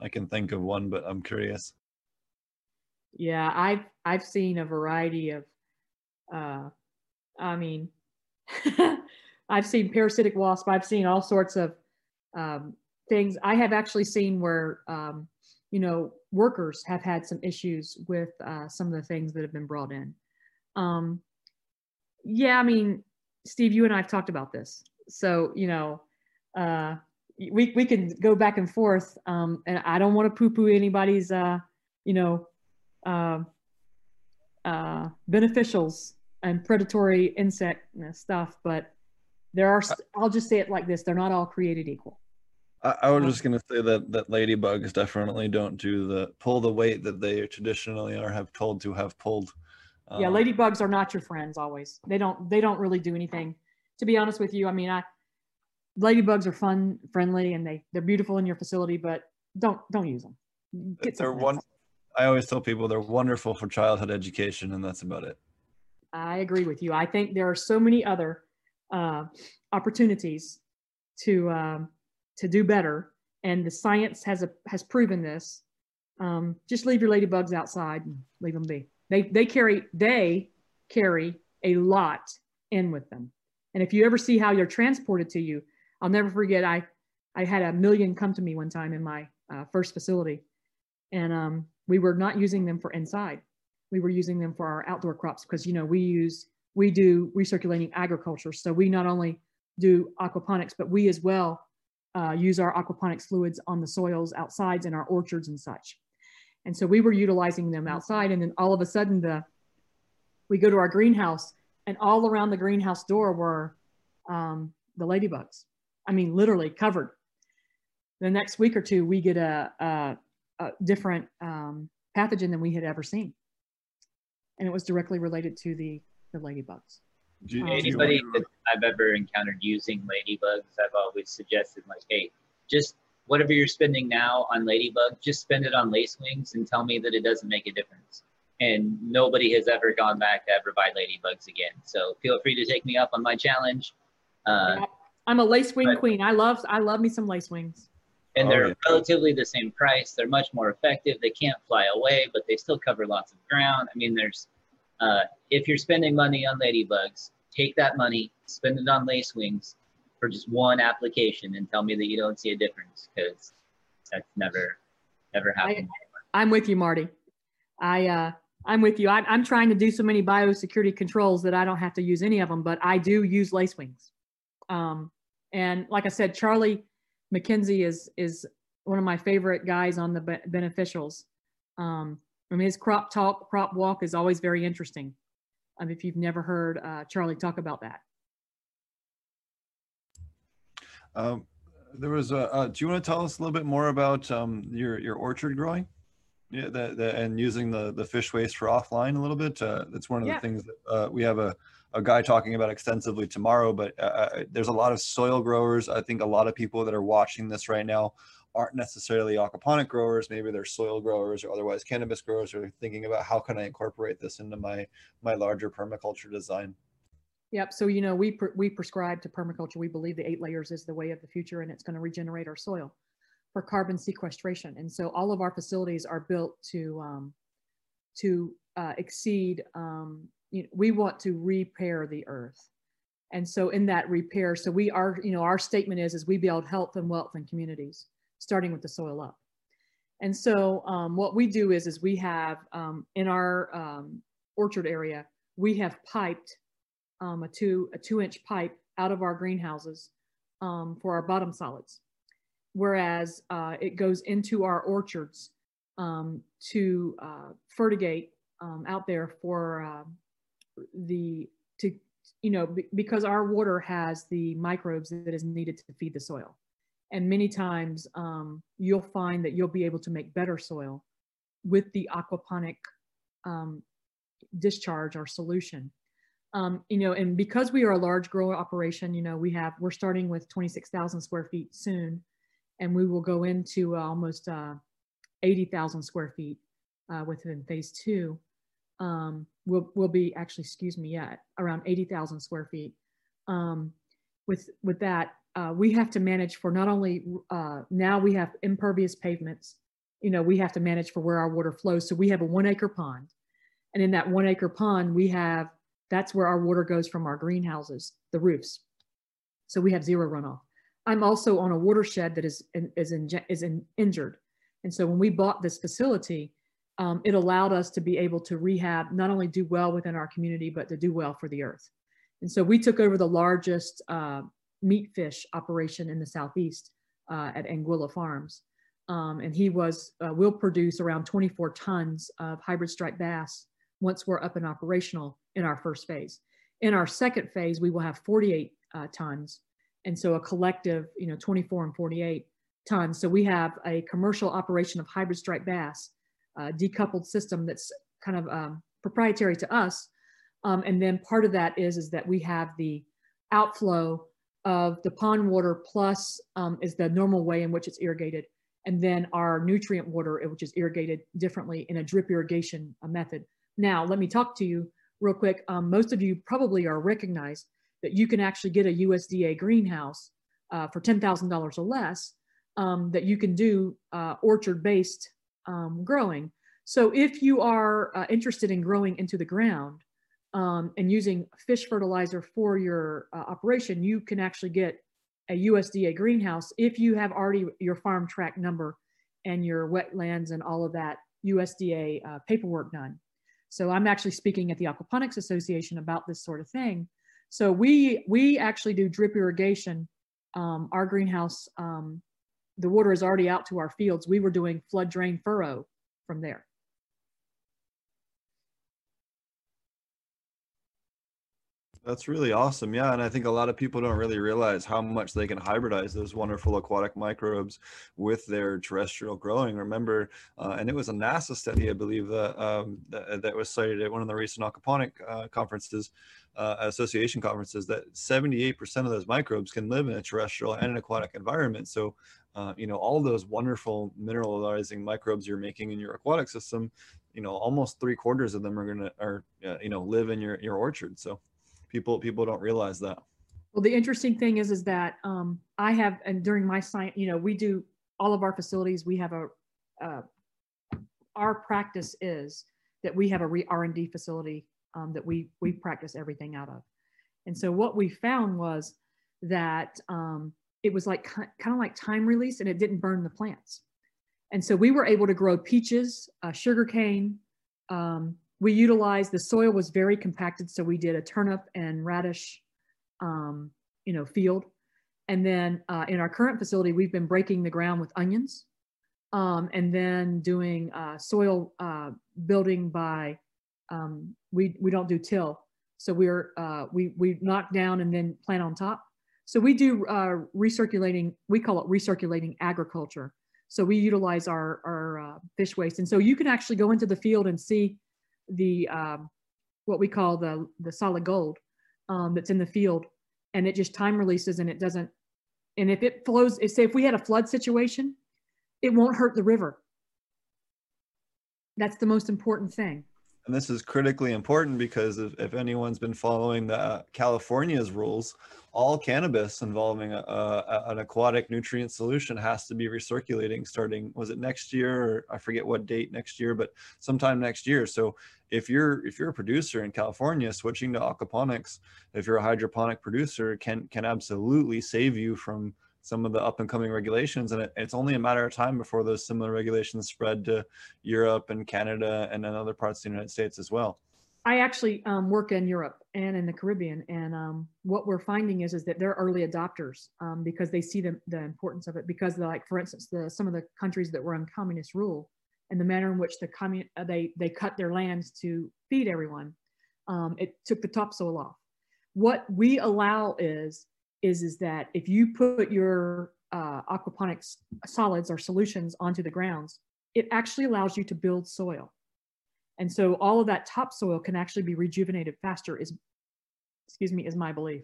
I can think of one, but I'm curious. Yeah, I've I've seen a variety of, uh, I mean, I've seen parasitic wasp. I've seen all sorts of um, things I have actually seen where, um, you know, workers have had some issues with uh, some of the things that have been brought in. Um, yeah, I mean, Steve, you and I have talked about this. So, you know, uh, we, we can go back and forth. Um, and I don't want to poo poo anybody's, uh, you know, uh, uh, beneficials and predatory insect stuff, but there are, I'll just say it like this, they're not all created equal. I, I was just gonna say that that ladybugs definitely don't do the pull the weight that they traditionally are have told to have pulled. Yeah, Um, ladybugs are not your friends always. They don't they don't really do anything. To be honest with you, I mean, I ladybugs are fun, friendly, and they they're beautiful in your facility, but don't don't use them. Get They're one. else. I always tell people they're wonderful for childhood education, and that's about it. I agree with you. I think there are so many other uh, opportunities to um, to do better, and the science has a has proven this. Um, just leave your ladybugs outside and leave them be. They they carry they carry a lot in with them, and if you ever see how they're transported to you, I'll never forget. I I had a million come to me one time in my uh, first facility, and um, we were not using them for inside. We were using them for our outdoor crops because you know we use we do recirculating agriculture, so we not only do aquaponics, but we as well uh, use our aquaponics fluids on the soils outsides in our orchards and such. And so we were utilizing them outside, and then all of a sudden the we go to our greenhouse, and all around the greenhouse door were um, the ladybugs. I mean, literally covered. The next week or two, we get a, a, a different um, pathogen than we had ever seen, and it was directly related to the the ladybugs. Do, Um, Anybody that I've ever encountered using ladybugs, I've always suggested like, hey, just whatever you're spending now on ladybug, just spend it on lace wings and tell me that it doesn't make a difference. And nobody has ever gone back to ever buy ladybugs again. So feel free to take me up on my challenge. Uh, I'm a lace wing But- queen. I love I love me some lace wings. and Oh, they're yeah. relatively the same price. They're much more effective. They can't fly away, but they still cover lots of ground. I mean, there's uh, if you're spending money on ladybugs, take that money, spend it on lace wings for just one application, and tell me that you don't see a difference because that's never, never happened. I'm with you, Marty. I uh, I'm with you. I'm, I'm trying to do so many biosecurity controls that I don't have to use any of them, but I do use lacewings. Um, and like I said, Charlie McKenzie is is one of my favorite guys on the be- beneficials. Um, I mean, his crop talk, crop walk is always very interesting. Um, if you've never heard uh, Charlie talk about that. Um, there was a, uh, do you want to tell us a little bit more about um, your, your orchard growing? Yeah, the, the, and using the, the fish waste for offline a little bit. Uh, that's one of Yeah. the things that uh, we have a, a guy talking about extensively tomorrow, but uh, uh, there's a lot of soil growers. I think a lot of people that are watching this right now aren't necessarily aquaponic growers. Maybe they're soil growers or otherwise cannabis growers are thinking about how can I incorporate this into my, my larger permaculture design. Yep. So you know, we pre- we prescribe to permaculture. We believe the eight layers is the way of the future, and it's going to regenerate our soil for carbon sequestration. And so all of our facilities are built to um, to uh, exceed. Um, you know, we want to repair the earth, and so in that repair, so we are. You know, our statement is is we build health and wealth and communities, starting with the soil up. And so um, what we do is is we have um, in our um, orchard area we have piped um, a two a two inch pipe out of our greenhouses um, for our bottom solids, whereas uh, it goes into our orchards um, to uh, fertigate um, out there for uh, the to you know be, because our water has the microbes that is needed to feed the soil, and many times um, you'll find that you'll be able to make better soil with the aquaponic discharge or solution um, you know, and because we are a large grower operation, you know, we have, we're starting with 26,000 square feet soon, and we will go into uh, almost uh, 80,000 square feet uh, within phase two. Um, we'll, we'll be actually, excuse me, yeah, around 80,000 square feet. Um, with, with that, uh, we have to manage for not only, uh, now we have impervious pavements, you know, we have to manage for where our water flows. So we have a one acre pond. And in that one acre pond, we have that's where our water goes from our greenhouses, the roofs. So we have zero runoff. I'm also on a watershed that is is in, is in, injured, and so when we bought this facility, um, it allowed us to be able to rehab, not only do well within our community, but to do well for the earth. And so we took over the largest uh, meat fish operation in the southeast uh, at Anguilla Farms, um, and he was uh, will produce around 24 tons of hybrid striped bass once we're up and operational in our first phase. In our second phase, we will have 48 uh, tons. And so a collective, you know, 24 and 48 tons. So we have a commercial operation of hybrid striped bass, uh, decoupled system that's kind of um, proprietary to us. Um, and then part of that is, is that we have the outflow of the pond water plus um, is the normal way in which it's irrigated. And then our nutrient water, which is irrigated differently in a drip irrigation uh, method. Now, let me talk to you real quick. Um, most of you probably are recognized that you can actually get a USDA greenhouse uh, for $10,000 or less um, that you can do uh, orchard-based um, growing. So if you are uh, interested in growing into the ground um, and using fish fertilizer for your uh, operation, you can actually get a USDA greenhouse if you have already your farm track number and your wetlands and all of that USDA uh, paperwork done. So I'm actually speaking at the Aquaponics Association about this sort of thing. So we we actually do drip irrigation. Um, our greenhouse, um, the water is already out to our fields. We were doing flood drain furrow from there. That's really awesome. Yeah. And I think a lot of people don't really realize how much they can hybridize those wonderful aquatic microbes with their terrestrial growing. Remember, uh, and it was a NASA study, I believe, that, um, that, that, was cited at one of the recent aquaponic uh, conferences, uh, association conferences, that 78% of those microbes can live in a terrestrial and an aquatic environment. So, uh, you know, all those wonderful mineralizing microbes you're making in your aquatic system, you know, almost three quarters of them are to, are, uh, you know, live in your, your orchard. So, people people don't realize that. Well the interesting thing is is that um, i have and during my science you know we do all of our facilities we have a uh, our practice is that we have a re- r&d facility um, that we we practice everything out of. And so what we found was that um, it was like kind of like time release and it didn't burn the plants. And so we were able to grow peaches uh, sugar cane um, we utilized the soil was very compacted, so we did a turnip and radish, um, you know, field. And then uh, in our current facility, we've been breaking the ground with onions, um, and then doing uh, soil uh, building by um, we we don't do till, so we're uh, we we knock down and then plant on top. So we do uh, recirculating. We call it recirculating agriculture. So we utilize our our uh, fish waste, and so you can actually go into the field and see the um, what we call the the solid gold um, that's in the field, and it just time releases and it doesn't. And if it flows, if, say if we had a flood situation, it won't hurt the river. That's the most important thing. And this is critically important because if, if anyone's been following the uh, California's rules, all cannabis involving a, a, an aquatic nutrient solution has to be recirculating starting, was it next year? Or I forget what date next year, but sometime next year. So if you're if you're a producer in California, switching to aquaponics, if you're a hydroponic producer, can can absolutely save you from some of the up and coming regulations. And it, it's only a matter of time before those similar regulations spread to Europe and Canada and in other parts of the United States as well. I actually um, work in Europe and in the Caribbean, and um, what we're finding is is that they're early adopters um, because they see the, the importance of it. Because, like for instance, the some of the countries that were on communist rule and the manner in which the commun uh, they they cut their lands to feed everyone, um, it took the topsoil off. What we allow is is is that if you put your uh, aquaponics solids or solutions onto the grounds, it actually allows you to build soil. And so all of that topsoil can actually be rejuvenated faster is, excuse me, is my belief.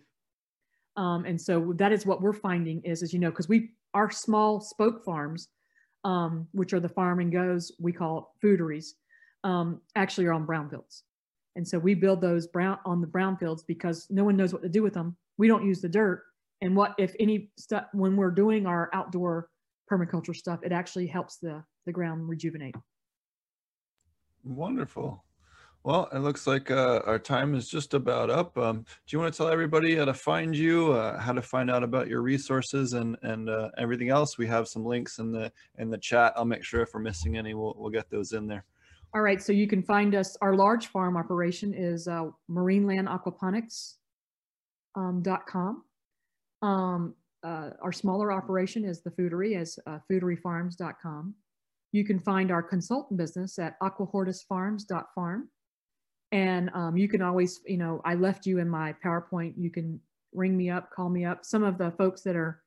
Um, and so that is what we're finding is, as you know, because we, our small spoke farms, um, which are the farm and goes, we call fooderies, um, actually are on brownfields. And so we build those brown on the brownfields because no one knows what to do with them we don't use the dirt. And what, if any stuff, when we're doing our outdoor permaculture stuff, it actually helps the, the ground rejuvenate. Wonderful. Well, it looks like uh, our time is just about up. Um, do you want to tell everybody how to find you, uh, how to find out about your resources and and uh, everything else? We have some links in the in the chat. I'll make sure if we're missing any, we'll we'll get those in there. All right, so you can find us. Our large farm operation is uh, Marineland Aquaponics um, Um, uh, our smaller operation is the Foodery as uh, fooderyfarms.com. You can find our consultant business at aquahortusfarms.farm. And um, you can always, you know, I left you in my PowerPoint. You can ring me up, call me up. Some of the folks that are,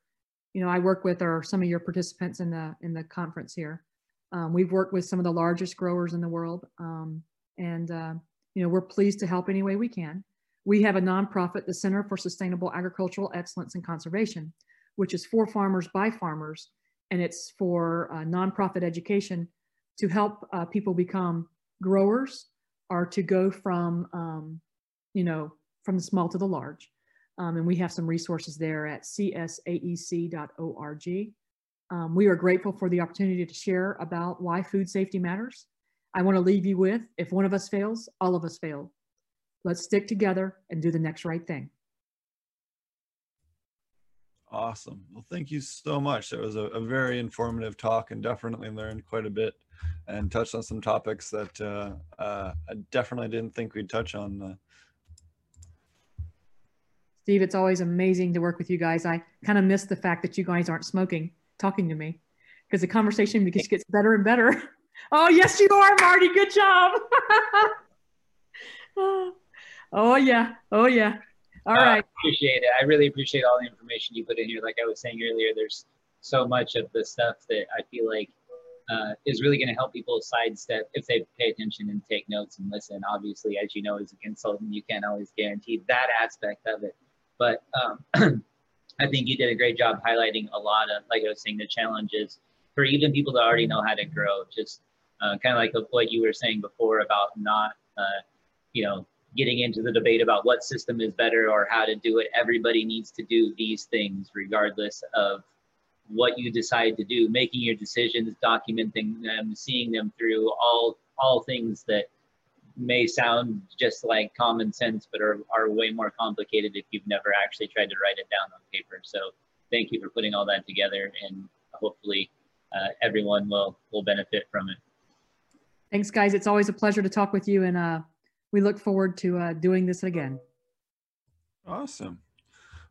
you know, I work with are some of your participants in the in the conference here. Um, we've worked with some of the largest growers in the world, um, and uh, you know, we're pleased to help any way we can. We have a nonprofit, the Center for Sustainable Agricultural Excellence and Conservation, which is for farmers by farmers, and it's for uh, nonprofit education to help uh, people become growers or to go from, um, you know, from the small to the large. Um, and we have some resources there at csaec.org. Um, we are grateful for the opportunity to share about why food safety matters. I want to leave you with if one of us fails, all of us fail. Let's stick together and do the next right thing. Awesome. Well, thank you so much. That was a, a, very informative talk and definitely learned quite a bit and touched on some topics that uh, uh, I definitely didn't think we'd touch on. Uh. Steve, it's always amazing to work with you guys. I kind of miss the fact that you guys aren't smoking, talking to me, because the conversation just gets better and better. Oh, yes, you are, Marty. Good job. Oh yeah. Oh yeah. All uh, right. Appreciate it. I really appreciate all the information you put in here. Like I was saying earlier, there's so much of the stuff that I feel like uh, is really going to help people sidestep if they pay attention and take notes and listen. Obviously, as you know, as a consultant, you can't always guarantee that aspect of it. But um, I think you did a great job highlighting a lot of, like I was saying, the challenges for even people that already know how to grow. Just uh, kind of like what you were saying before about not, uh, you know, getting into the debate about what system is better or how to do it. Everybody needs to do these things regardless of what you decide to do, making your decisions, documenting them, seeing them through all all things that may sound just like common sense, but are, are way more complicated if you've never actually tried to write it down on paper. So thank you for putting all that together and hopefully uh, everyone will, will benefit from it. Thanks, guys. It's always a pleasure to talk with you, and uh, we look forward to uh, doing this again. Awesome.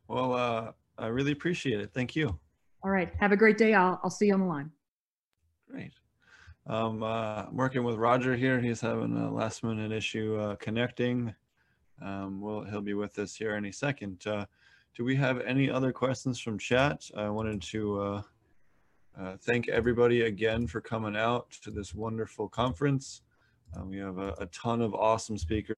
Well, uh, I really appreciate it. Thank you. All right. Have a great day. I'll, I'll see you on the line. Great. Um, uh, I'm working with Roger here. He's having a last minute issue uh, connecting. Um, well, he'll be with us here any second. Uh, do we have any other questions from chat? I wanted to uh, uh, thank everybody again for coming out to this wonderful conference. Uh, we have a, a ton of awesome speakers